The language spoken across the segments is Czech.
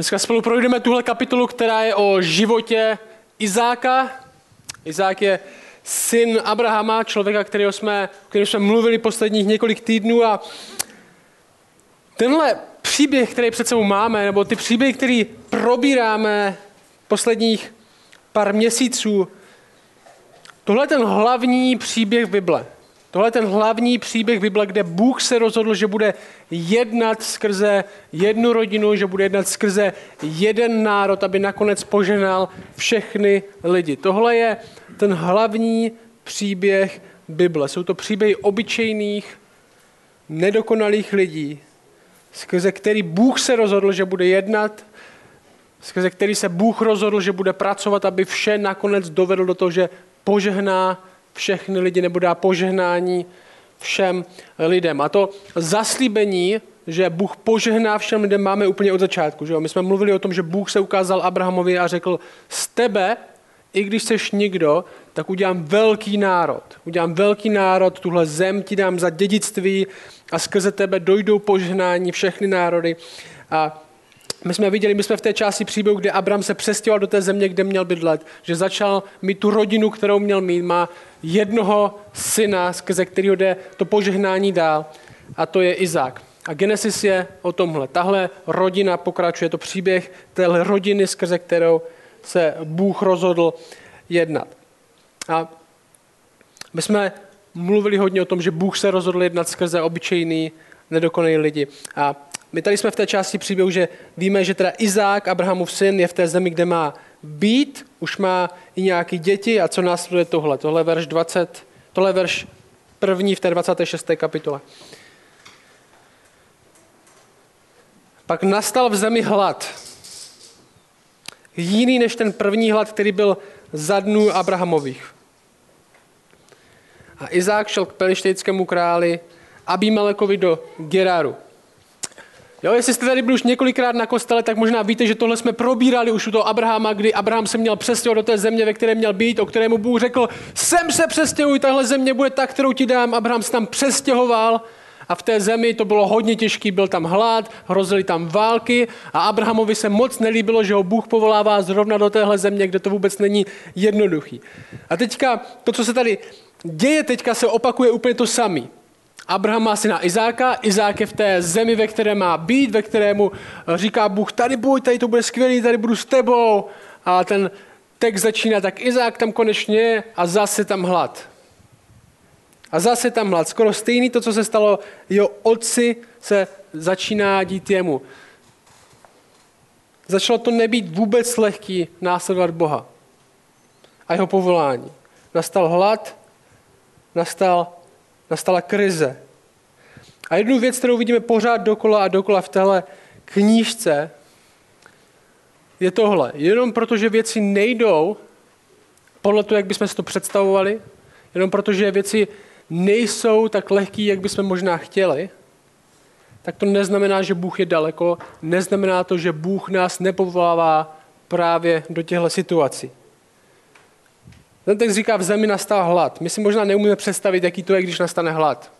Dneska spolu projdeme tuhle kapitolu, která je o životě Izáka. Izák je syn Abrahama, člověka, kterého jsme, kterého jsme mluvili posledních několik týdnů a tenhle příběh, který před sebou máme, nebo ty příběhy, který probíráme posledních pár měsíců, tohle je ten hlavní příběh Bible. Tohle je ten hlavní příběh Bible, kde Bůh se rozhodl, že bude jednat skrze jednu rodinu, že bude jednat skrze jeden národ, aby nakonec poženal všechny lidi. Tohle je ten hlavní příběh Bible. Jsou to příběhy obyčejných, nedokonalých lidí, skrze který Bůh se rozhodl, že bude jednat, skrze který se Bůh rozhodl, že bude pracovat, aby vše nakonec dovedl do toho, že požehná všechny lidi nebo dá požehnání všem lidem. A to zaslíbení, že Bůh požehná všem lidem, máme úplně od začátku. Že jo? My jsme mluvili o tom, že Bůh se ukázal Abrahamovi a řekl, z tebe, i když jsi nikdo, tak udělám velký národ. Udělám velký národ, tuhle zem ti dám za dědictví a skrze tebe dojdou požehnání všechny národy. A my jsme viděli, my jsme v té části příběhu, kde Abram se přestěhoval do té země, kde měl bydlet, že začal mít tu rodinu, kterou měl mít, má jednoho syna, skrze kterého jde to požehnání dál, a to je Izák. A Genesis je o tomhle. Tahle rodina pokračuje, to příběh téhle rodiny, skrze kterou se Bůh rozhodl jednat. A my jsme mluvili hodně o tom, že Bůh se rozhodl jednat skrze obyčejný, nedokonalý lidi. A my tady jsme v té části příběhu, že víme, že teda Izák, Abrahamův syn, je v té zemi, kde má být, už má i nějaký děti a co následuje tohle. Tohle je verš 20, tohle je verš první v té 26. kapitole. Pak nastal v zemi hlad. Jiný než ten první hlad, který byl za dnů Abrahamových. A Izák šel k pelištejskému králi Abimelekovi do Geraru. Jo, jestli jste tady byli už několikrát na kostele, tak možná víte, že tohle jsme probírali už u toho Abrahama, kdy Abraham se měl přestěhovat do té země, ve které měl být, o kterému Bůh řekl, sem se přestěhuj, tahle země bude ta, kterou ti dám. Abraham se tam přestěhoval a v té zemi to bylo hodně těžký, byl tam hlad, hrozily tam války a Abrahamovi se moc nelíbilo, že ho Bůh povolává zrovna do téhle země, kde to vůbec není jednoduchý. A teďka to, co se tady děje, teďka se opakuje úplně to samé. Abraham má syna Izáka, Izák je v té zemi, ve které má být, ve kterému eh, říká Bůh, tady buď, tady to bude skvělý, tady budu s tebou. A ten text začíná, tak Izák tam konečně je a zase tam hlad. A zase tam hlad. Skoro stejný to, co se stalo jeho otci, se začíná dít jemu. Začalo to nebýt vůbec lehký následovat Boha a jeho povolání. Nastal hlad, nastal nastala krize. A jednu věc, kterou vidíme pořád dokola a dokola v téhle knížce, je tohle. Jenom protože věci nejdou podle toho, jak bychom si to představovali, jenom protože věci nejsou tak lehký, jak bychom možná chtěli, tak to neznamená, že Bůh je daleko, neznamená to, že Bůh nás nepovolává právě do těchto situací. Ten text říká, v zemi nastal hlad. My si možná neumíme představit, jaký to je, když nastane hlad.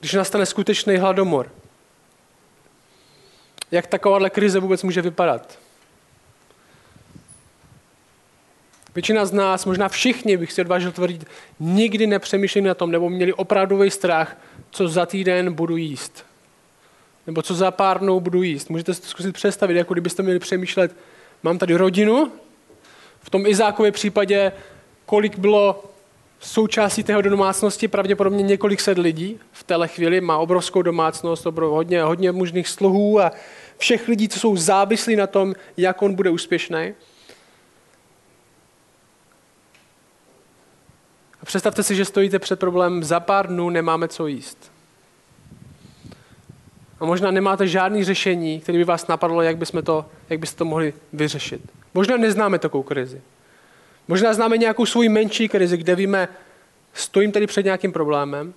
Když nastane skutečný hladomor. Jak takováhle krize vůbec může vypadat? Většina z nás, možná všichni, bych si odvážil tvrdit, nikdy nepřemýšleli na tom, nebo měli opravdový strach, co za týden budu jíst. Nebo co za pár dnů budu jíst. Můžete si to zkusit představit, jako kdybyste měli přemýšlet, Mám tady rodinu, v tom Izákově případě, kolik bylo součástí tého domácnosti, pravděpodobně několik set lidí v téhle chvíli, má obrovskou domácnost, obrov, hodně, hodně mužných sluhů a všech lidí, co jsou závislí na tom, jak on bude úspěšný. A představte si, že stojíte před problémem, za pár dnů nemáme co jíst. A možná nemáte žádný řešení, které by vás napadlo, jak, bychom to, jak byste to mohli vyřešit. Možná neznáme takovou krizi. Možná známe nějakou svou menší krizi, kde víme, stojím tady před nějakým problémem,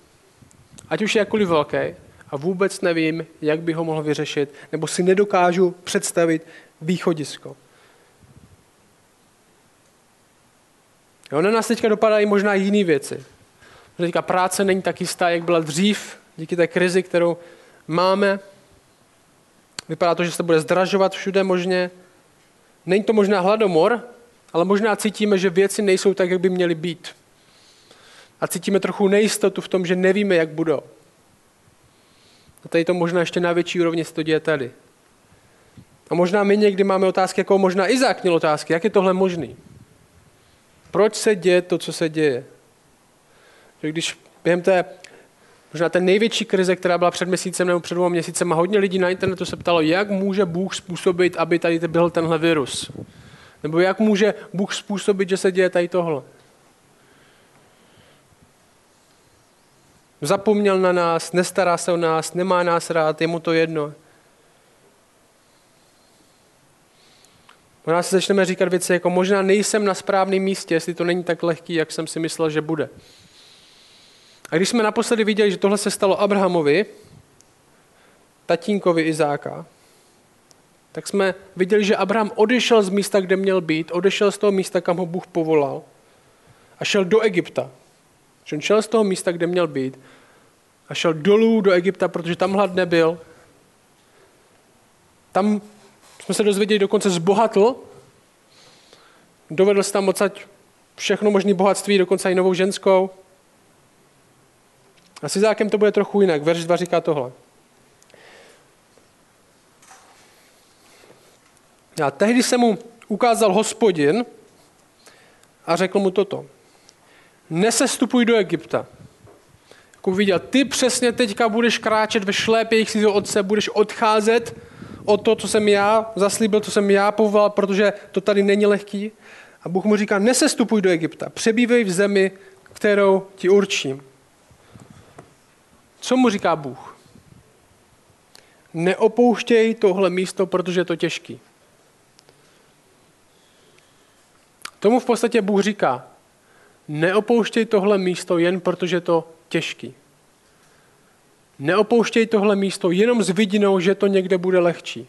ať už je jakkoliv velký, a vůbec nevím, jak bych ho mohl vyřešit, nebo si nedokážu představit východisko. Jo, na nás teďka dopadají možná jiné věci. Teďka práce není tak jistá, jak byla dřív, díky té krizi, kterou máme. Vypadá to, že se bude zdražovat všude možně. Není to možná hladomor, ale možná cítíme, že věci nejsou tak, jak by měly být. A cítíme trochu nejistotu v tom, že nevíme, jak budou. A tady to možná ještě na větší úrovni se to děje tady. A možná my někdy máme otázky, jako možná Izák měl otázky, jak je tohle možný? Proč se děje to, co se děje? Že když během té, možná té největší krize, která byla před měsícem nebo před dvěma měsícem, a hodně lidí na internetu se ptalo, jak může Bůh způsobit, aby tady byl tenhle virus? Nebo jak může Bůh způsobit, že se děje tady tohle? Zapomněl na nás, nestará se o nás, nemá nás rád, je mu to jedno. Možná si začneme říkat věci jako možná nejsem na správném místě, jestli to není tak lehký, jak jsem si myslel, že bude. A když jsme naposledy viděli, že tohle se stalo Abrahamovi, tatínkovi Izáka, tak jsme viděli, že Abraham odešel z místa, kde měl být, odešel z toho místa, kam ho Bůh povolal a šel do Egypta. Že on šel z toho místa, kde měl být a šel dolů do Egypta, protože tam hlad nebyl. Tam jsme se dozvěděli, dokonce zbohatl. Dovedl se tam odsaď všechno možné bohatství, dokonce i novou ženskou. A s Izákem to bude trochu jinak. Verš 2 říká tohle. A tehdy se mu ukázal hospodin a řekl mu toto. Nesestupuj do Egypta. Jako viděl, ty přesně teďka budeš kráčet ve šlépějích svého otce, budeš odcházet od to, co jsem já zaslíbil, co jsem já povolal, protože to tady není lehký. A Bůh mu říká, nesestupuj do Egypta, přebývej v zemi, kterou ti určím. Co mu říká Bůh? Neopouštěj tohle místo, protože je to těžký. Tomu v podstatě Bůh říká, neopouštěj tohle místo jen protože je to těžký. Neopouštěj tohle místo jenom s vidinou, že to někde bude lehčí.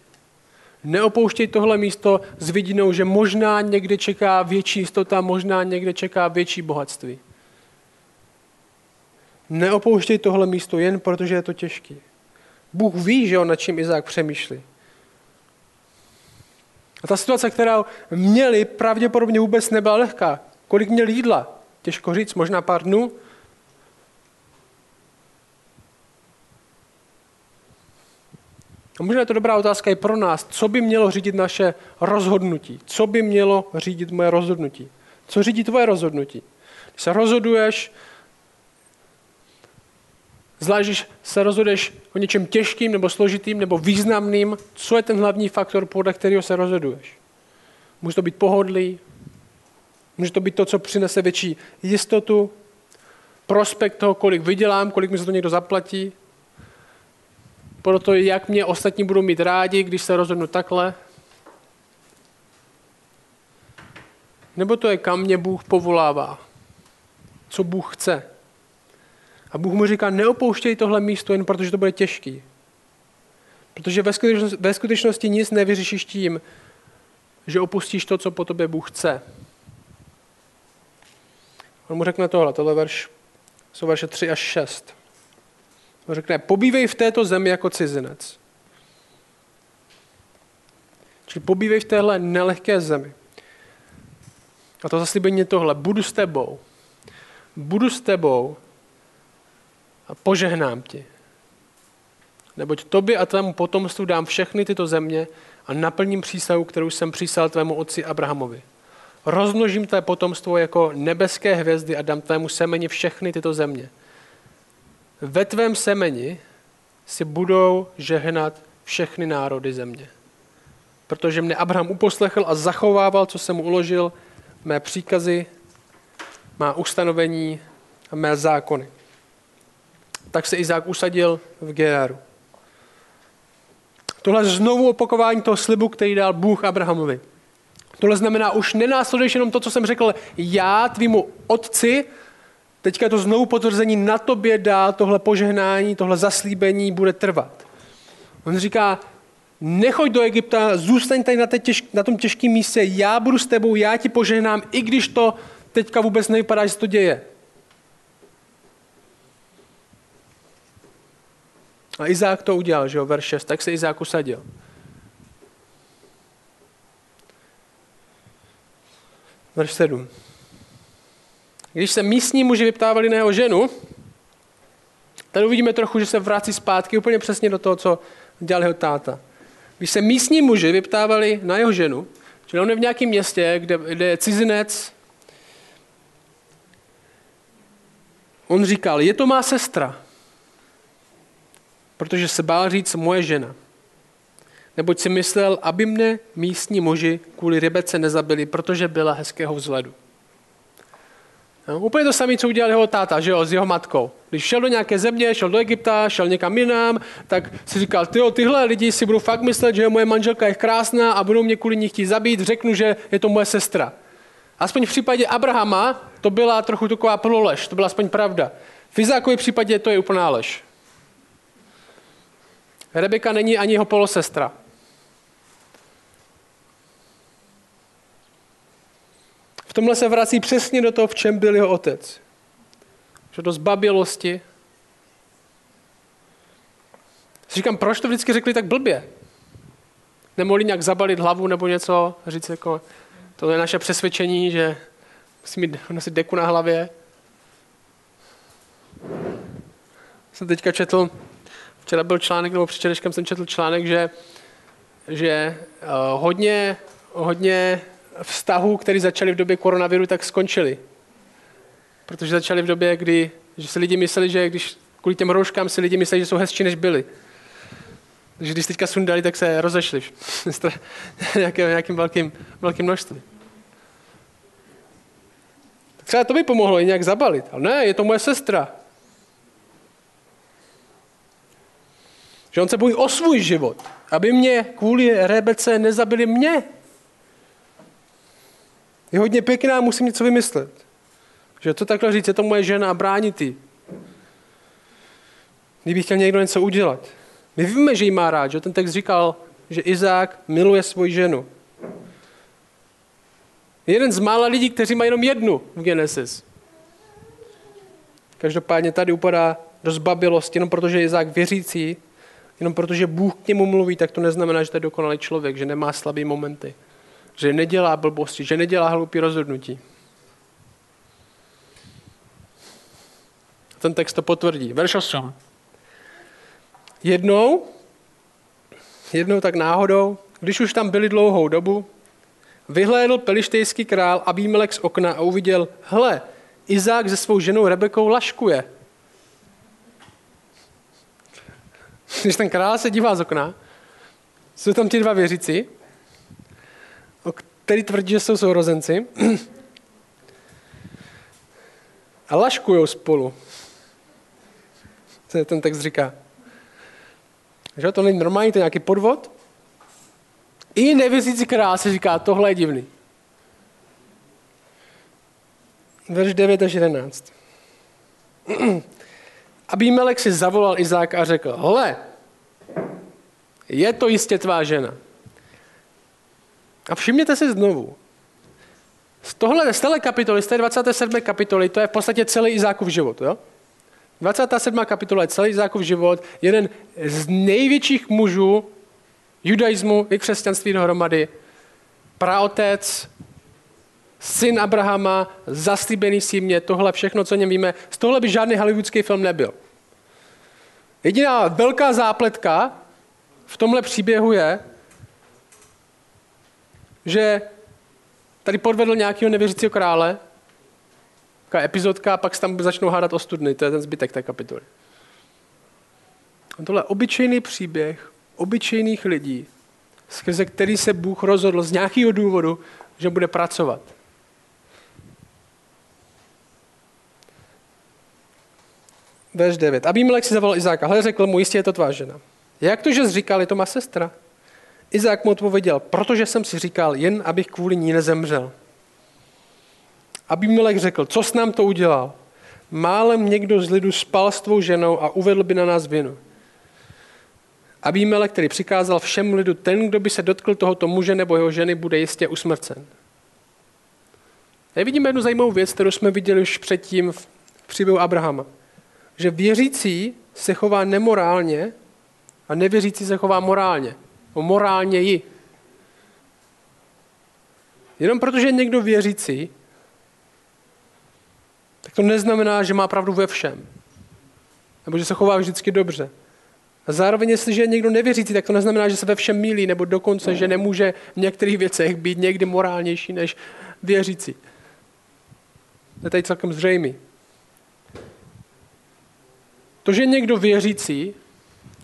Neopouštěj tohle místo s vidinou, že možná někde čeká větší jistota, možná někde čeká větší bohatství. Neopouštěj tohle místo jen protože je to těžký. Bůh ví, že on nad čím Izák přemýšlí. A ta situace, kterou měli, pravděpodobně vůbec nebyla lehká. Kolik měl jídla? Těžko říct, možná pár dnů. A možná je to dobrá otázka i pro nás. Co by mělo řídit naše rozhodnutí? Co by mělo řídit moje rozhodnutí? Co řídí tvoje rozhodnutí? Když se rozhoduješ, zvlášť když se rozhoduješ o něčem těžkým nebo složitým nebo významným, co je ten hlavní faktor, podle kterého se rozhoduješ? Může to být pohodlí, může to být to, co přinese větší jistotu, prospekt toho, kolik vydělám, kolik mi za to někdo zaplatí, proto jak mě ostatní budou mít rádi, když se rozhodnu takhle. Nebo to je, kam mě Bůh povolává. Co Bůh chce. A Bůh mu říká, neopouštěj tohle místo jen protože to bude těžký. Protože ve skutečnosti, ve skutečnosti nic nevyřešíš tím, že opustíš to, co po tobě Bůh chce. On mu řekne tohle, tohle verš, jsou verše 3 až 6. On řekne, pobývej v této zemi jako cizinec. Čili pobývej v téhle nelehké zemi. A to zaslíbení je tohle. Budu s tebou. Budu s tebou a požehnám ti. Neboť tobě a tvému potomstvu dám všechny tyto země a naplním přísahu, kterou jsem přísal tvému otci Abrahamovi. Rozmnožím tvé potomstvo jako nebeské hvězdy a dám tvému semeni všechny tyto země ve tvém semeni si budou žehnat všechny národy země. Protože mne Abraham uposlechl a zachovával, co jsem mu uložil, mé příkazy, má ustanovení a mé zákony. Tak se Izák usadil v Geráru. Tohle znovu opakování toho slibu, který dal Bůh Abrahamovi. Tohle znamená, už nenásleduješ jenom to, co jsem řekl, já tvýmu otci, Teďka je to znovu potvrzení, na tobě dá tohle požehnání, tohle zaslíbení bude trvat. On říká, nechoď do Egypta, zůstaň tady na, těž, na tom těžkém místě, já budu s tebou, já ti požehnám, i když to teďka vůbec nevypadá, že se to děje. A Izák to udělal, že jo, verš 6, tak se Izák usadil. Verš 7. Když se místní muži vyptávali jeho ženu, tady uvidíme trochu, že se vrací zpátky úplně přesně do toho, co dělal jeho táta. Když se místní muži vyptávali na jeho ženu, čili on je v nějakém městě, kde, kde je cizinec, on říkal, je to má sestra protože se bál říct moje žena. Neboť si myslel, aby mne místní muži kvůli Rebece nezabili, protože byla hezkého vzhledu. No, úplně to samé, co udělal jeho táta, že jo, s jeho matkou. Když šel do nějaké země, šel do Egypta, šel někam jinam, tak si říkal, tyjo, tyhle lidi si budou fakt myslet, že moje manželka je krásná a budou mě kvůli ní chtít zabít, řeknu, že je to moje sestra. Aspoň v případě Abrahama to byla trochu taková pololež, to byla aspoň pravda. V Izákově případě to je úplná lež. Rebeka není ani jeho polosestra. V tomhle se vrací přesně do toho, v čem byl jeho otec. Že do zbabělosti. Říkám, proč to vždycky řekli tak blbě? Nemohli nějak zabalit hlavu nebo něco říct jako, to je naše přesvědčení, že musí mít nosit deku na hlavě. Jsem teďka četl, včera byl článek, nebo předčerečkem jsem četl článek, že, že uh, hodně, hodně vztahů, které začaly v době koronaviru, tak skončily. Protože začaly v době, kdy že si lidi mysleli, že když kvůli těm rouškám si lidi mysleli, že jsou hezčí, než byli. Takže když teďka sundali, tak se rozešli. nějakým, nějakým velkým, velkým množství. Tak třeba to by pomohlo i nějak zabalit. Ale ne, je to moje sestra. Že on se bojí o svůj život. Aby mě kvůli Rebece nezabili mě. Je hodně pěkná, musím něco vymyslet. Že to takhle říct, je to moje žena a bránit jí. Kdyby chtěl někdo něco udělat. My víme, že jí má rád, že ten text říkal, že Izák miluje svoji ženu. Je jeden z mála lidí, kteří mají jenom jednu v Genesis. Každopádně tady upadá do zbabilosti, jenom protože je Izák věřící, jenom protože Bůh k němu mluví, tak to neznamená, že to je dokonalý člověk, že nemá slabý momenty že nedělá blbosti, že nedělá hloupý rozhodnutí. Ten text to potvrdí. Verš 8. Jednou, jednou tak náhodou, když už tam byli dlouhou dobu, vyhlédl pelištejský král Abímelek z okna a uviděl, hle, Izák se svou ženou Rebekou laškuje. Když ten král se dívá z okna, jsou tam ti dva věříci který tvrdí, že jsou sourozenci a laškujou spolu. Co ten text říká. Že to není normální, to je nějaký podvod. I nevěřící král se říká, tohle je divný. Verš 9 až 11. Abímelek si zavolal Izák a řekl, hle, je to jistě tvá žena. A všimněte si znovu, z tohle, z téhle kapitoly, z té 27. kapitoly, to je v podstatě celý Izákův život. Jo? 27. kapitola je celý Izákův život, jeden z největších mužů judaismu i křesťanství dohromady, praotec, syn Abrahama, zaslíbený símě, tohle všechno, co o něm víme, z tohle by žádný hollywoodský film nebyl. Jediná velká zápletka v tomhle příběhu je, že tady podvedl nějakého nevěřícího krále, taková epizodka, a pak se tam začnou hádat o studny, to je ten zbytek té kapitoly. A tohle je obyčejný příběh obyčejných lidí, skrze který se Bůh rozhodl z nějakého důvodu, že bude pracovat. Verš 9. Abímelek si zavolal Izáka. Hle, řekl mu, jistě je to tvá žena. Jak to, že jsi říkal, je to má sestra? Izák mu odpověděl, protože jsem si říkal, jen abych kvůli ní nezemřel. Abímelek řekl, co s nám to udělal? Málem někdo z lidu spal s tvou ženou a uvedl by na nás vinu. Abímelek, který přikázal všem lidu, ten, kdo by se dotkl tohoto muže nebo jeho ženy, bude jistě usmrcen. Tady vidíme jednu zajímavou věc, kterou jsme viděli už předtím v příběhu Abrahama. Že věřící se chová nemorálně a nevěřící se chová morálně o morálněji. Jenom protože je někdo věřící, tak to neznamená, že má pravdu ve všem. Nebo že se chová vždycky dobře. A zároveň, jestliže je někdo nevěřící, tak to neznamená, že se ve všem mílí, nebo dokonce, že nemůže v některých věcech být někdy morálnější než věřící. To je tady celkem zřejmý. To, že někdo věřící,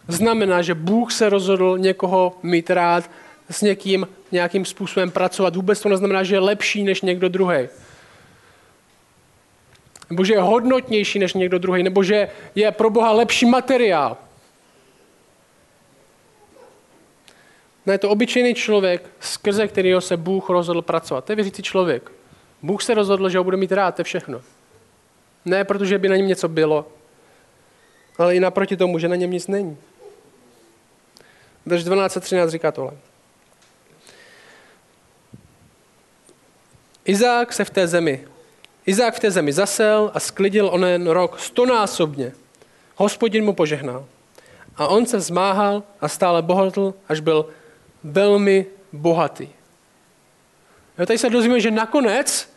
znamená, že Bůh se rozhodl někoho mít rád, s někým nějakým způsobem pracovat. Vůbec to neznamená, že je lepší než někdo druhý. Nebo že je hodnotnější než někdo druhý, nebo že je pro Boha lepší materiál. Ne, je to obyčejný člověk, skrze kterého se Bůh rozhodl pracovat. To je věřící člověk. Bůh se rozhodl, že ho bude mít rád, to je všechno. Ne, protože by na něm něco bylo, ale i naproti tomu, že na něm nic není. Verš 12 a 13 říká tohle. Izák se v té zemi, Izák v té zemi zasel a sklidil onen rok stonásobně. Hospodin mu požehnal. A on se zmáhal a stále bohatl, až byl velmi bohatý. Jo, tady se dozvíme, že nakonec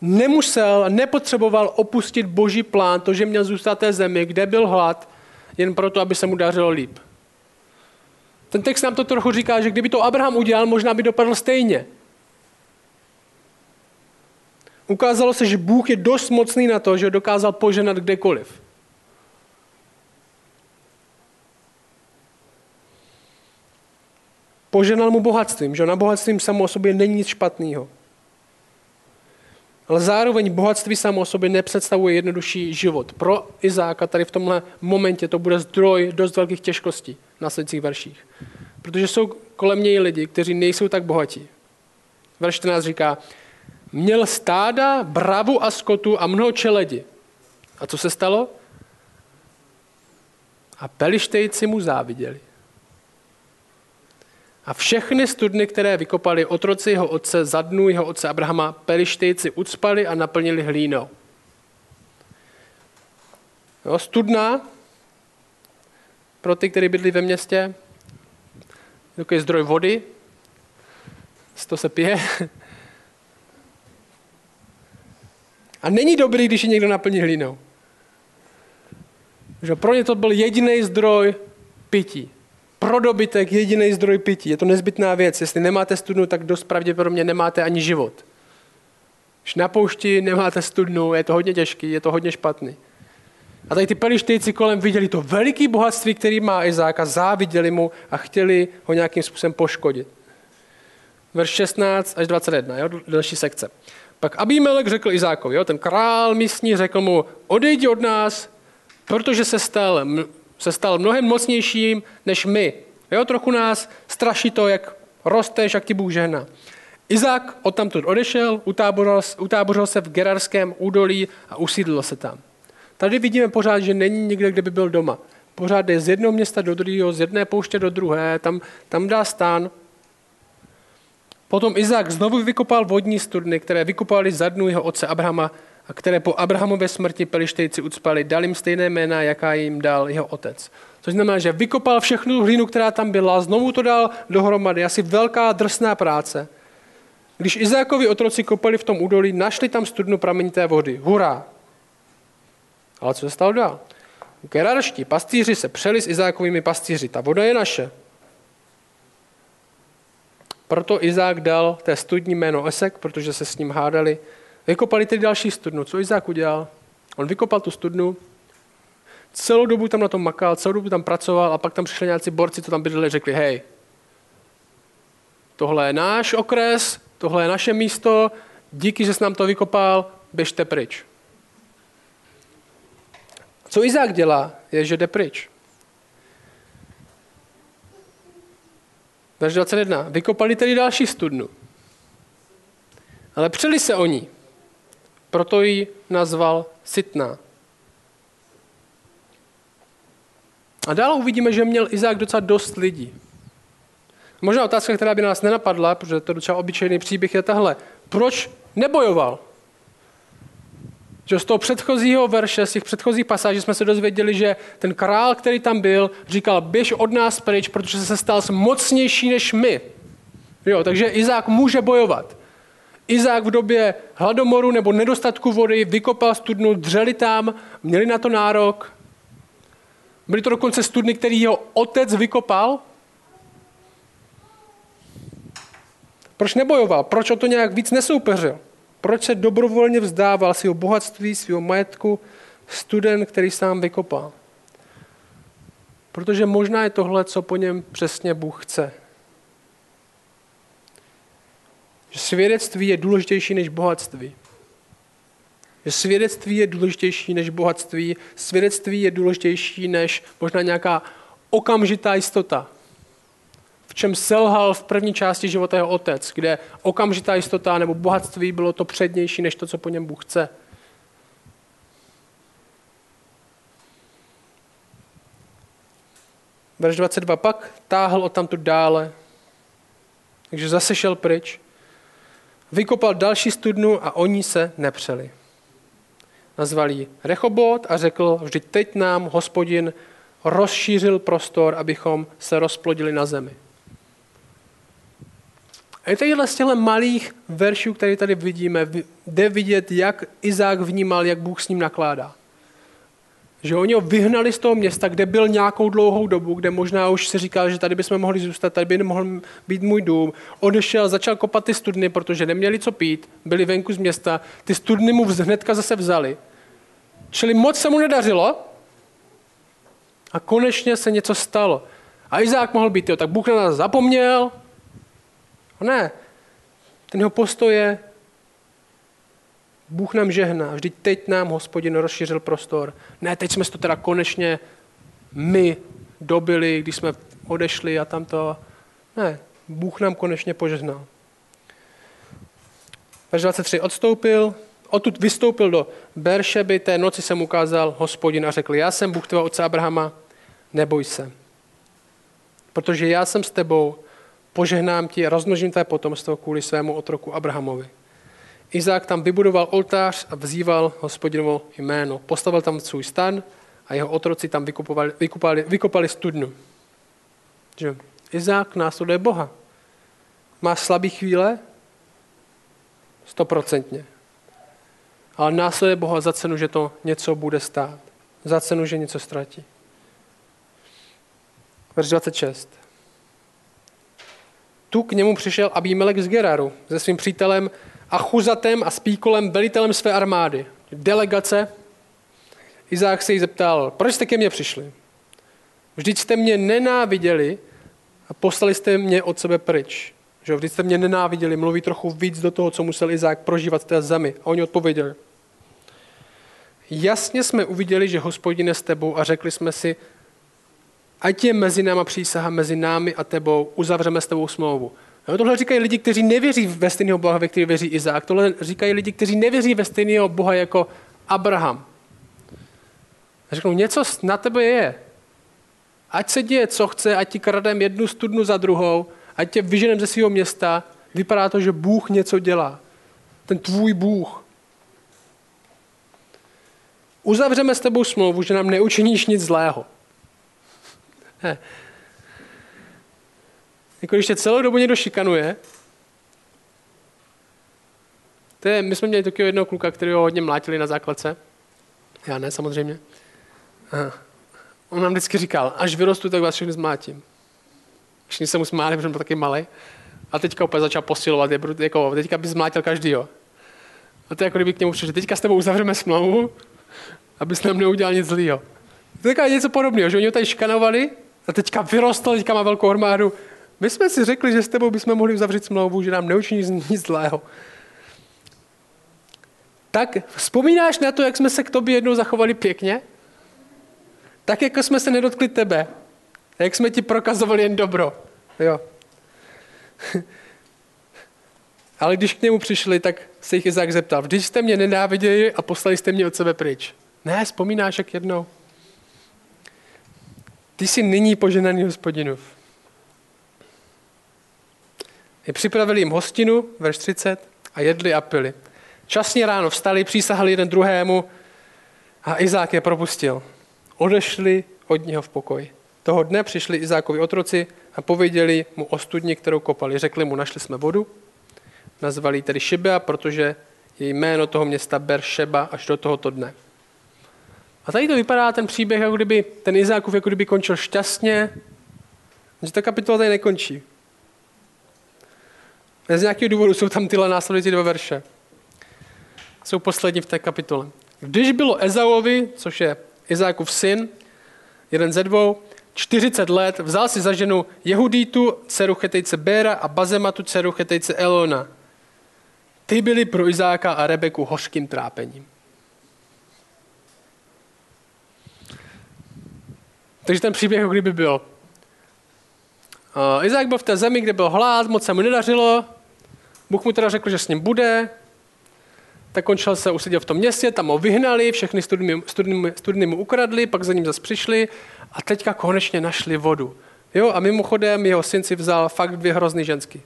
nemusel, nepotřeboval opustit boží plán, to, že měl zůstat té zemi, kde byl hlad, jen proto, aby se mu dařilo líp. Ten text nám to trochu říká, že kdyby to Abraham udělal, možná by dopadl stejně. Ukázalo se, že Bůh je dost mocný na to, že dokázal poženat kdekoliv. Poženal mu bohatstvím, že na bohatstvím samo o sobě není nic špatného. Ale zároveň bohatství samo o sobě nepředstavuje jednodušší život. Pro Izáka tady v tomhle momentě to bude zdroj dost velkých těžkostí v následujících verších. Protože jsou kolem něj lidi, kteří nejsou tak bohatí. Verš 14 říká, měl stáda, bravu a skotu a mnoho čeledi. A co se stalo? A pelištejci mu záviděli. A všechny studny, které vykopali otroci jeho otce za dnů jeho otce Abrahama, pelištejci ucpali a naplnili hlínou. Jo, studna, pro ty, kteří bydlí ve městě, takový zdroj vody, z toho se pije. A není dobrý, když je někdo naplní hlínou. Že pro ně to byl jediný zdroj pití pro dobytek jediný zdroj pití. Je to nezbytná věc. Jestli nemáte studnu, tak dost pravděpodobně nemáte ani život. Když na poušti nemáte studnu, je to hodně těžký, je to hodně špatný. A tady ty pelištejci kolem viděli to veliký bohatství, který má Izák a záviděli mu a chtěli ho nějakým způsobem poškodit. Verš 16 až 21, jo, další sekce. Pak Abimelek řekl Izákovi, jo, ten král místní řekl mu, odejdi od nás, protože se stal se stal mnohem mocnějším než my. Jo, trochu nás straší to, jak rosteš, jak ti Bůh žehná. Izák odtamtud odešel, utábořil, utábořil se v Gerarském údolí a usídlil se tam. Tady vidíme pořád, že není nikde, kde by byl doma. Pořád je z jednoho města do druhého, z jedné pouště do druhé, tam, tam dá stán. Potom Izák znovu vykopal vodní studny, které vykopali za dnu jeho otce Abrahama a které po Abrahamově smrti pelištejci ucpali, dal jim stejné jména, jaká jim dal jeho otec. Což znamená, že vykopal všechnu hlínu, která tam byla, znovu to dal dohromady, asi velká drsná práce. Když Izákovi otroci kopali v tom údolí, našli tam studnu pramenité vody. Hurá! Ale co se stalo dál? Gerarští pastýři se přeli s Izákovými pastýři. Ta voda je naše. Proto Izák dal té studní jméno Esek, protože se s ním hádali Vykopali tedy další studnu. Co Izák udělal? On vykopal tu studnu, celou dobu tam na tom makal, celou dobu tam pracoval a pak tam přišli nějací borci, co tam bydleli, řekli, hej, tohle je náš okres, tohle je naše místo, díky, že jsi nám to vykopal, běžte pryč. Co Izák dělá, je, že jde pryč. Verš 21. Vykopali tedy další studnu. Ale přeli se o ní proto ji nazval Sitná. A dál uvidíme, že měl Izák docela dost lidí. Možná otázka, která by nás nenapadla, protože to docela obyčejný příběh je tahle. Proč nebojoval? Že z toho předchozího verše, z těch předchozích pasáží jsme se dozvěděli, že ten král, který tam byl, říkal, běž od nás pryč, protože se stal mocnější než my. Jo, takže Izák může bojovat. Izák v době hladomoru nebo nedostatku vody vykopal studnu, dřeli tam, měli na to nárok. Byly to dokonce studny, který jeho otec vykopal. Proč nebojoval? Proč o to nějak víc nesoupeřil? Proč se dobrovolně vzdával svého bohatství, svého majetku, studen, který sám vykopal? Protože možná je tohle, co po něm přesně Bůh chce. Že svědectví je důležitější než bohatství. Že svědectví je důležitější než bohatství. Svědectví je důležitější než možná nějaká okamžitá jistota. V čem selhal v první části života jeho otec, kde okamžitá jistota nebo bohatství bylo to přednější než to, co po něm Bůh chce. Verš 22. Pak táhl o tamto dále, takže zase šel pryč. Vykopal další studnu a oni se nepřeli. Nazval ji Rechobot a řekl, vždyť teď nám hospodin rozšířil prostor, abychom se rozplodili na zemi. A je tadyhle z těchto malých veršů, které tady vidíme, jde vidět, jak Izák vnímal, jak Bůh s ním nakládá. Že oni ho vyhnali z toho města, kde byl nějakou dlouhou dobu, kde možná už se říkal, že tady bychom mohli zůstat, tady by nemohl být můj dům. Odešel, začal kopat ty studny, protože neměli co pít, byli venku z města, ty studny mu hnedka zase vzali. Čili moc se mu nedařilo a konečně se něco stalo. A Izák mohl být, jo, tak Bůh na nás zapomněl. A ne, ten jeho postoj je, Bůh nám žehná, vždyť teď nám hospodin rozšířil prostor. Ne, teď jsme to teda konečně my dobili, když jsme odešli a tam to. Ne, Bůh nám konečně požehnal. Verš 23. Odstoupil, odtud vystoupil do Beršeby, té noci jsem ukázal hospodin a řekl, já jsem Bůh tvého otce Abrahama, neboj se. Protože já jsem s tebou, požehnám ti a rozmnožím tvé potomstvo kvůli svému otroku Abrahamovi. Izák tam vybudoval oltář a vzýval hospodinovo jméno. Postavil tam svůj stan a jeho otroci tam vykopali, vykopali, vykopali studnu. Že Izák následuje Boha. Má slabý chvíle? Stoprocentně. Ale následuje Boha za cenu, že to něco bude stát. Za cenu, že něco ztratí. Verš 26. Tu k němu přišel Abimelech z Geraru se svým přítelem a a Spíkolem, velitelem své armády. Delegace. Izák se jí zeptal, proč jste ke mně přišli? Vždyť jste mě nenáviděli a poslali jste mě od sebe pryč. Že vždyť jste mě nenáviděli, mluví trochu víc do toho, co musel Izák prožívat v té zemi. A oni odpověděli. Jasně jsme uviděli, že hospodin je s tebou a řekli jsme si, ať je mezi náma přísaha, mezi námi a tebou, uzavřeme s tebou smlouvu. No, tohle říkají lidi, kteří nevěří ve stejného Boha, ve který věří Izák. Tohle říkají lidi, kteří nevěří ve stejného Boha jako Abraham. A řeknou, něco na tebe je. Ať se děje, co chce, ať ti kradem jednu studnu za druhou, ať tě vyženem ze svého města, vypadá to, že Bůh něco dělá. Ten tvůj Bůh. Uzavřeme s tebou smlouvu, že nám neučiníš nic zlého. Ne. Jako když tě celou dobu někdo šikanuje, to je, my jsme měli takového jednoho kluka, který ho hodně mlátili na základce. Já ne, samozřejmě. Aha. On nám vždycky říkal, až vyrostu, tak vás všechny zmlátím. Všichni se mu smáli, protože byl taky malý. A teďka opět začal posilovat, je, jako, teďka by zmlátil každýho. A to je jako kdyby k němu přišli, teďka s tebou uzavřeme smlouvu, abys nám neudělal nic zlýho. To je něco podobného, že oni ho tady šikanovali a teďka vyrostl, teďka má velkou armádu. My jsme si řekli, že s tebou bychom mohli uzavřít smlouvu, že nám neučiní nic zlého. Tak vzpomínáš na to, jak jsme se k tobě jednou zachovali pěkně? Tak jako jsme se nedotkli tebe. Jak jsme ti prokazovali jen dobro. Jo. Ale když k němu přišli, tak se jich Izák zeptal, když jste mě nenáviděli a poslali jste mě od sebe pryč. Ne, vzpomínáš jak jednou. Ty jsi nyní poženaný hospodinův. I připravili jim hostinu, verš 30, a jedli a pili. Časně ráno vstali, přísahali jeden druhému a Izák je propustil. Odešli od něho v pokoji. Toho dne přišli Izákovi otroci a pověděli mu o studni, kterou kopali. Řekli mu, našli jsme vodu. Nazvali tedy Šibea, protože je jméno toho města Beršeba až do tohoto dne. A tady to vypadá ten příběh, jako kdyby ten Izákův jako kdyby končil šťastně, že ta kapitola tady nekončí. Z nějakého důvodu jsou tam tyhle následující dva verše. Jsou poslední v té kapitole. Když bylo Ezauovi, což je Izákův syn, jeden ze dvou, 40 let, vzal si za ženu Jehudítu, dceru chetejce Béra a Bazematu, dceru chetejce Elona. Ty byly pro Izáka a Rebeku hořkým trápením. Takže ten příběh jako kdyby byl. Uh, Izák byl v té zemi, kde byl hlad, moc se mu nedařilo. Bůh mu teda řekl, že s ním bude. Tak končil se, useděl v tom městě, tam ho vyhnali, všechny studny, studny, studny mu ukradli, pak za ním zase přišli a teďka konečně našli vodu. Jo, a mimochodem jeho syn si vzal fakt dvě hrozný ženský.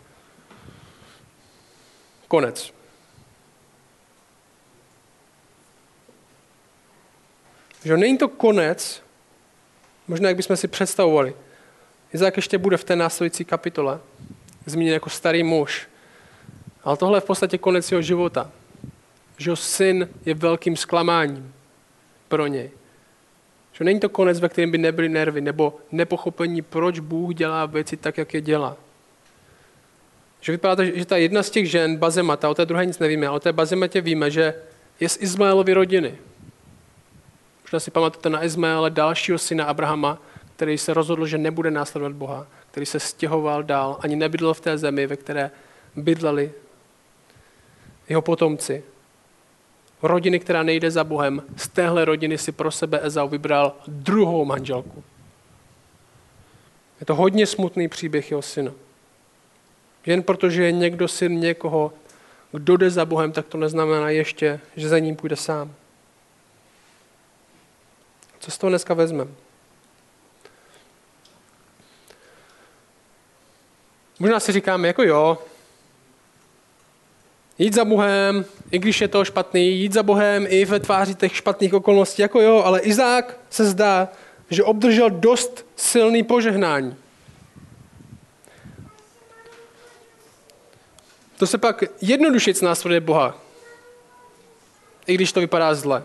Konec. Že není to konec, možná jak bychom si představovali. Izák ještě bude v té následující kapitole zmíněn jako starý muž. Ale tohle je v podstatě konec jeho života. Že jeho syn je velkým zklamáním pro něj. Že není to konec, ve kterém by nebyly nervy nebo nepochopení, proč Bůh dělá věci tak, jak je dělá. Že vypadá to, že ta jedna z těch žen, Bazemata, o té druhé nic nevíme, ale o té Bazematě víme, že je z Izmaelovy rodiny. Možná si pamatujete na Izmaele, dalšího syna Abrahama, který se rozhodl, že nebude následovat Boha, který se stěhoval dál, ani nebydlel v té zemi, ve které bydleli jeho potomci. Rodiny, která nejde za Bohem, z téhle rodiny si pro sebe Ezau vybral druhou manželku. Je to hodně smutný příběh jeho syna. Jen protože je někdo syn někoho, kdo jde za Bohem, tak to neznamená ještě, že za ním půjde sám. Co z toho dneska vezmeme? Možná si říkáme, jako jo, jít za Bohem, i když je to špatný, jít za Bohem i ve tváři těch špatných okolností, jako jo, ale Izák se zdá, že obdržel dost silný požehnání. To se pak jednodušic následuje Boha, i když to vypadá zle.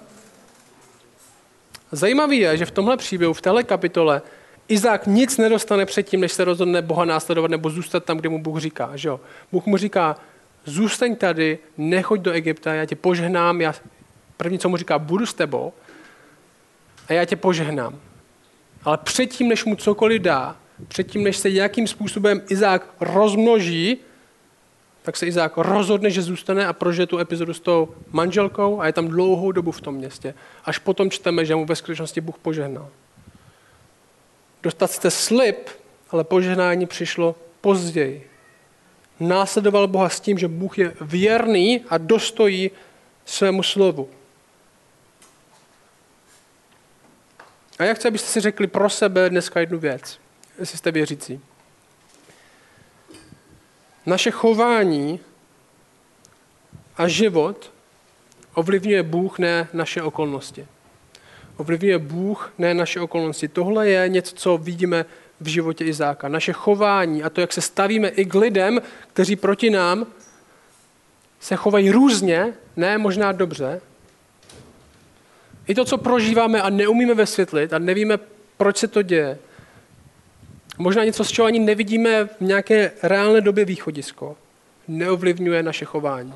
Zajímavý je, že v tomhle příběhu, v téhle kapitole, Izák nic nedostane předtím, než se rozhodne Boha následovat nebo zůstat tam, kde mu Bůh říká. Že jo? Bůh mu říká, zůstaň tady, nechoď do Egypta, já tě požehnám, já první, co mu říká, budu s tebou a já tě požehnám. Ale předtím, než mu cokoliv dá, předtím, než se nějakým způsobem Izák rozmnoží, tak se Izák rozhodne, že zůstane a prožije tu epizodu s tou manželkou a je tam dlouhou dobu v tom městě. Až potom čteme, že mu ve skutečnosti Bůh požehnal. Dostat jste slib, ale požehnání přišlo později. Následoval Boha s tím, že Bůh je věrný a dostojí svému slovu. A já chci, abyste si řekli pro sebe dneska jednu věc, jestli jste věřící. Naše chování a život ovlivňuje Bůh, ne naše okolnosti. Ovlivňuje Bůh, ne naše okolnosti. Tohle je něco, co vidíme v životě Izáka. Naše chování a to, jak se stavíme i k lidem, kteří proti nám se chovají různě, ne možná dobře. I to, co prožíváme a neumíme vysvětlit a nevíme, proč se to děje, možná něco, z čeho ani nevidíme v nějaké reálné době východisko, neovlivňuje naše chování.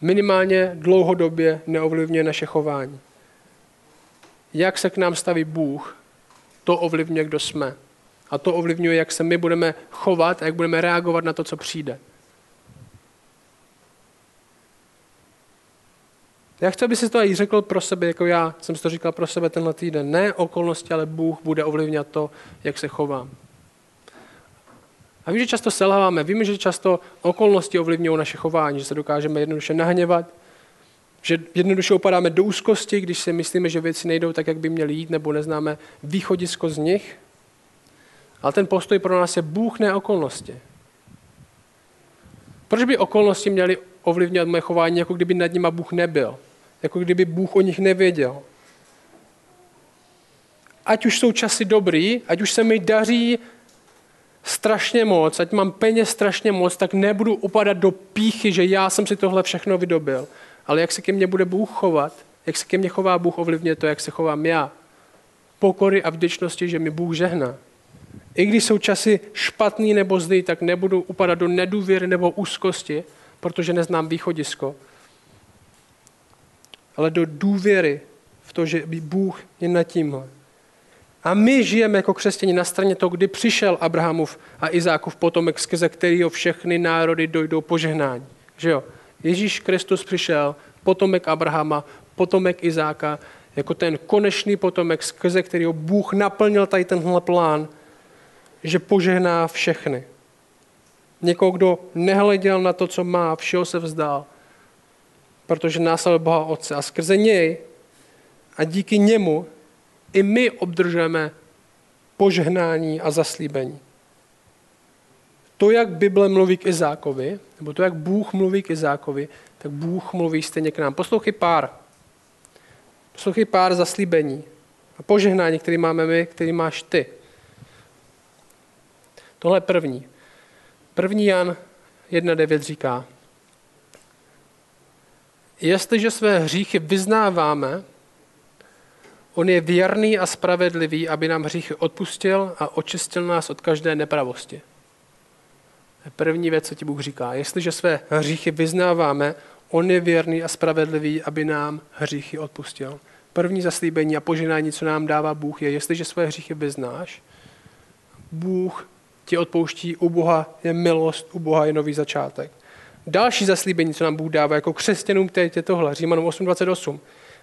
Minimálně dlouhodobě neovlivňuje naše chování. Jak se k nám staví Bůh, to ovlivňuje, kdo jsme. A to ovlivňuje, jak se my budeme chovat a jak budeme reagovat na to, co přijde. Já chci, aby si to i řekl pro sebe, jako já jsem si to říkal pro sebe tenhle týden. Ne okolnosti, ale Bůh bude ovlivňovat to, jak se chovám. A vím, že často selháváme, víme, že často okolnosti ovlivňují naše chování, že se dokážeme jednoduše nahněvat, že jednoduše opadáme do úzkosti, když si myslíme, že věci nejdou tak, jak by měly jít, nebo neznáme východisko z nich. Ale ten postoj pro nás je Bůh, ne okolnosti. Proč by okolnosti měly ovlivňovat moje chování, jako kdyby nad nima Bůh nebyl? Jako kdyby Bůh o nich nevěděl? Ať už jsou časy dobrý, ať už se mi daří strašně moc, ať mám peněz strašně moc, tak nebudu upadat do píchy, že já jsem si tohle všechno vydobil. Ale jak se ke mně bude Bůh chovat, jak se ke mně chová Bůh, ovlivňuje to, jak se chovám já. Pokory a vděčnosti, že mi Bůh žehná. I když jsou časy špatný nebo zlý, tak nebudu upadat do nedůvěry nebo úzkosti, protože neznám východisko. Ale do důvěry v to, že Bůh je nad tímhle. A my žijeme jako křesťani na straně toho, kdy přišel Abrahamův a Izákův potomek, skrze kterého všechny národy dojdou požehnání. Že jo? Ježíš Kristus přišel, potomek Abrahama, potomek Izáka, jako ten konečný potomek, skrze kterého Bůh naplnil tady tenhle plán, že požehná všechny. Někoho, kdo nehleděl na to, co má, všeho se vzdál, protože následuje Boha Otce. A skrze něj a díky němu i my obdržujeme požehnání a zaslíbení. To, jak Bible mluví k Izákovi, nebo to, jak Bůh mluví k Izákovi, tak Bůh mluví stejně k nám. Poslouchej pár. Poslouchej pár zaslíbení a požehnání, který máme my, který máš ty. Tohle je první. První Jan 1.9 říká, jestliže své hříchy vyznáváme, on je věrný a spravedlivý, aby nám hříchy odpustil a očistil nás od každé nepravosti. První věc, co ti Bůh říká. Jestliže své hříchy vyznáváme, on je věrný a spravedlivý, aby nám hříchy odpustil. První zaslíbení a poženání, co nám dává Bůh, je, jestliže své hříchy vyznáš, Bůh ti odpouští, u Boha je milost, u Boha je nový začátek. Další zaslíbení, co nám Bůh dává jako křesťanům, teď je tohle, Římanům 8.28.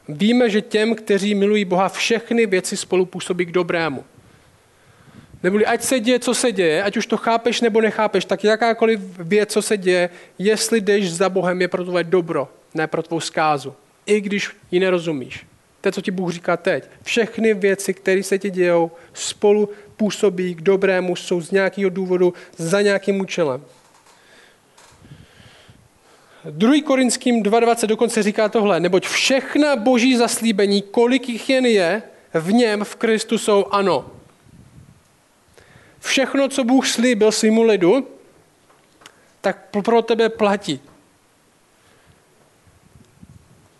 Víme, že těm, kteří milují Boha, všechny věci spolu působí k dobrému. Neboli ať se děje, co se děje, ať už to chápeš nebo nechápeš, tak jakákoliv věc, co se děje, jestli jdeš za Bohem, je pro tvoje dobro, ne pro tvou zkázu. I když ji nerozumíš. To je, co ti Bůh říká teď. Všechny věci, které se ti dějou, spolu působí k dobrému, jsou z nějakého důvodu za nějakým účelem. 2. Korinským 2.20 dokonce říká tohle, neboť všechna boží zaslíbení, kolik jich jen je, v něm, v Kristu jsou ano. Všechno, co Bůh slíbil svýmu lidu, tak pro tebe platí.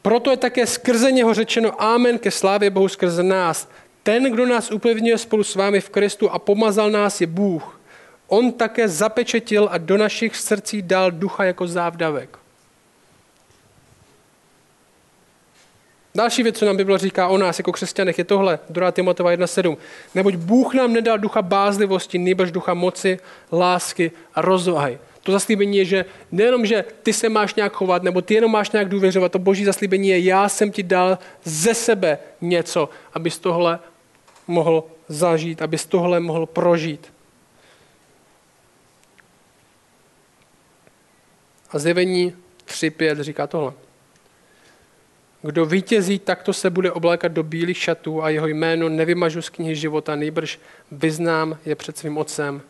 Proto je také skrze něho řečeno Amen ke slávě Bohu skrze nás. Ten, kdo nás upevňuje spolu s vámi v Kristu a pomazal nás, je Bůh. On také zapečetil a do našich srdcí dal ducha jako závdavek. Další věc, co nám Bible říká o nás jako křesťanech, je tohle, 2. Timotova 1.7. Neboť Bůh nám nedal ducha bázlivosti, nebož ducha moci, lásky a rozvahy. To zaslíbení je, že nejenom, že ty se máš nějak chovat, nebo ty jenom máš nějak důvěřovat, to boží zaslíbení je, já jsem ti dal ze sebe něco, abys tohle mohl zažít, abys tohle mohl prožít. A zjevení 3.5 říká tohle. Kdo vítězí, takto se bude oblékat do bílých šatů a jeho jméno nevymažu z knihy života, nejbrž vyznám je před svým otcem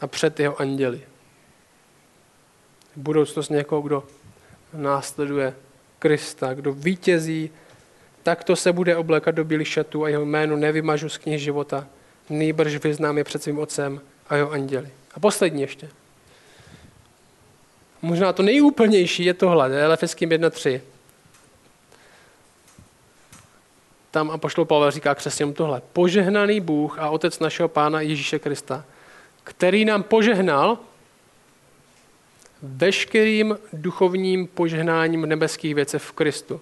a před jeho anděli. Budoucnost někoho, kdo následuje Krista, kdo vítězí, takto se bude oblékat do bílých šatů a jeho jméno nevymažu z knihy života, nejbrž vyznám je před svým otcem a jeho anděli. A poslední ještě. Možná to nejúplnější je tohle, je Efeským 1.3. tam a poštol Pavel říká křesťanům tohle. Požehnaný Bůh a Otec našeho Pána Ježíše Krista, který nám požehnal veškerým duchovním požehnáním v nebeských věcech v Kristu.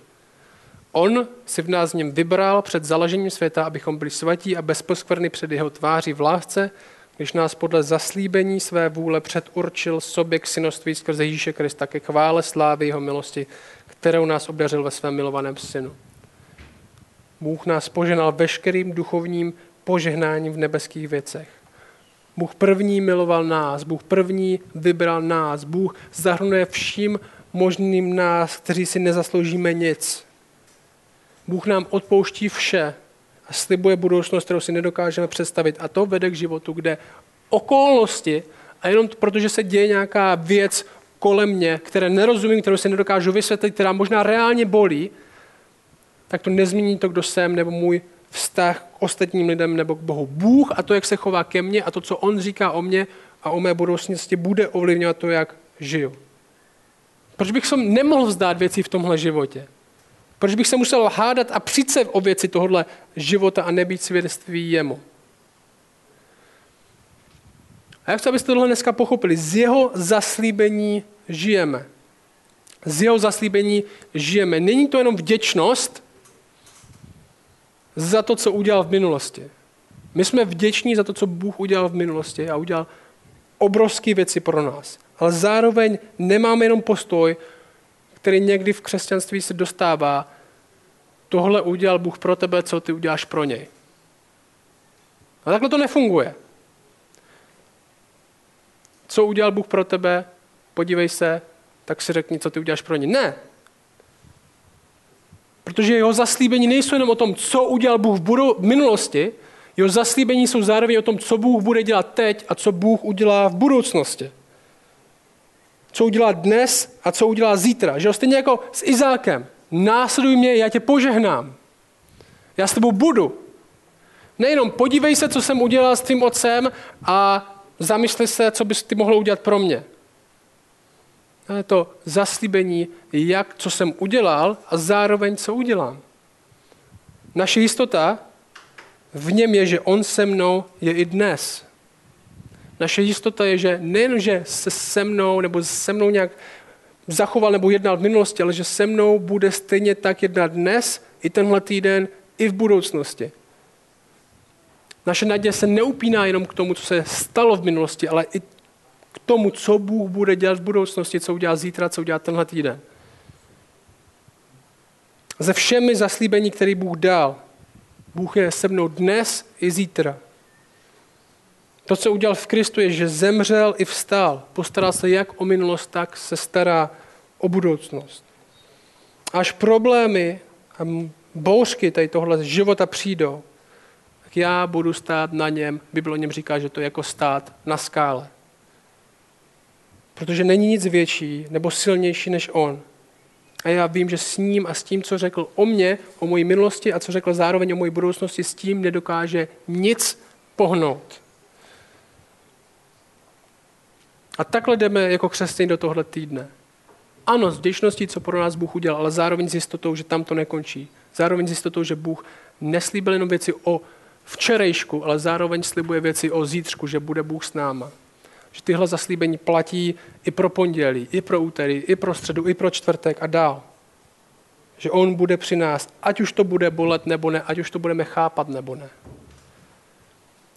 On si v nás z něm vybral před založením světa, abychom byli svatí a bezposkvrny před jeho tváří v lásce, když nás podle zaslíbení své vůle předurčil sobě k synoství skrze Ježíše Krista ke chvále slávy jeho milosti, kterou nás obdařil ve svém milovaném synu. Bůh nás poženal veškerým duchovním požehnáním v nebeských věcech. Bůh první miloval nás, Bůh první vybral nás, Bůh zahrnuje vším možným nás, kteří si nezasloužíme nic. Bůh nám odpouští vše a slibuje budoucnost, kterou si nedokážeme představit. A to vede k životu, kde okolnosti, a jenom protože se děje nějaká věc kolem mě, které nerozumím, kterou si nedokážu vysvětlit, která možná reálně bolí, tak to nezmění to, kdo jsem, nebo můj vztah k ostatním lidem nebo k Bohu. Bůh a to, jak se chová ke mně a to, co On říká o mně a o mé budoucnosti, bude ovlivňovat to, jak žiju. Proč bych se nemohl vzdát věcí v tomhle životě? Proč bych se musel hádat a přijít se o věci tohohle života a nebýt svědectví jemu? A jak chci, abyste tohle dneska pochopili? Z jeho zaslíbení žijeme. Z jeho zaslíbení žijeme. Není to jenom vděčnost za to, co udělal v minulosti. My jsme vděční za to, co Bůh udělal v minulosti a udělal obrovské věci pro nás. Ale zároveň nemáme jenom postoj, který někdy v křesťanství se dostává, tohle udělal Bůh pro tebe, co ty uděláš pro něj. A takhle to nefunguje. Co udělal Bůh pro tebe, podívej se, tak si řekni, co ty uděláš pro něj. Ne. Protože jeho zaslíbení nejsou jenom o tom, co udělal Bůh v, minulosti, jeho zaslíbení jsou zároveň o tom, co Bůh bude dělat teď a co Bůh udělá v budoucnosti co udělá dnes a co udělá zítra. Že jo? Stejně jako s Izákem. Následuj mě, já tě požehnám. Já s tebou budu. Nejenom podívej se, co jsem udělal s tvým otcem a zamysli se, co bys ty mohl udělat pro mě. Ale to zaslíbení, jak, co jsem udělal a zároveň, co udělám. Naše jistota v něm je, že on se mnou je i dnes. Naše jistota je, že nejen, že se se mnou nebo se mnou nějak zachoval nebo jednal v minulosti, ale že se mnou bude stejně tak jednat dnes, i tenhle týden, i v budoucnosti. Naše naděje se neupíná jenom k tomu, co se stalo v minulosti, ale i k tomu, co Bůh bude dělat v budoucnosti, co udělá zítra, co udělá tenhle týden. Ze všemi zaslíbení, který Bůh dal, Bůh je se mnou dnes i zítra. To, co udělal v Kristu, je, že zemřel i vstal. Postaral se jak o minulost, tak se stará o budoucnost. Až problémy a bouřky tady tohle života přijdou, tak já budu stát na něm. Bible o něm říká, že to je jako stát na skále. Protože není nic větší nebo silnější než on. A já vím, že s ním a s tím, co řekl o mně, o mojí minulosti a co řekl zároveň o mojí budoucnosti, s tím nedokáže nic pohnout. A takhle jdeme jako křesťané do tohle týdne. Ano, s vděčností, co pro nás Bůh udělal, ale zároveň s jistotou, že tam to nekončí. Zároveň s jistotou, že Bůh neslíbil jenom věci o včerejšku, ale zároveň slibuje věci o zítřku, že bude Bůh s náma. Že tyhle zaslíbení platí i pro pondělí, i pro úterý, i pro středu, i pro čtvrtek a dál. Že On bude při nás, ať už to bude bolet nebo ne, ať už to budeme chápat nebo ne.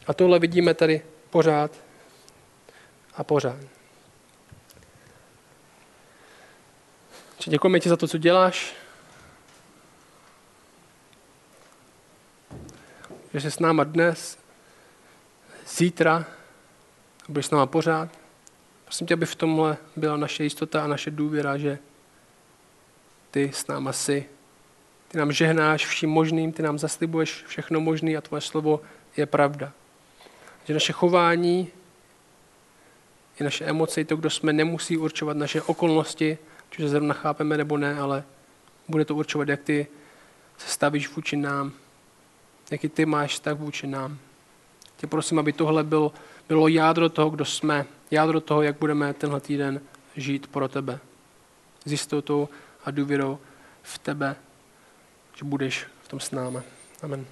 A tohle vidíme tady pořád a pořád. děkujeme ti za to, co děláš. Že jsi s náma dnes, zítra, budeš s náma pořád. Prosím tě, aby v tomhle byla naše jistota a naše důvěra, že ty s náma jsi. Ty nám žehnáš vším možným, ty nám zaslibuješ všechno možné a tvoje slovo je pravda. Že naše chování i naše emoce, i to, kdo jsme, nemusí určovat naše okolnosti, či zrovna chápeme nebo ne, ale bude to určovat, jak ty se stavíš vůči nám, jaký ty máš vztah vůči nám. Tě prosím, aby tohle byl, bylo jádro toho, kdo jsme, jádro toho, jak budeme tenhle týden žít pro tebe. S jistotou a důvěrou v tebe, že budeš v tom s námi. Amen.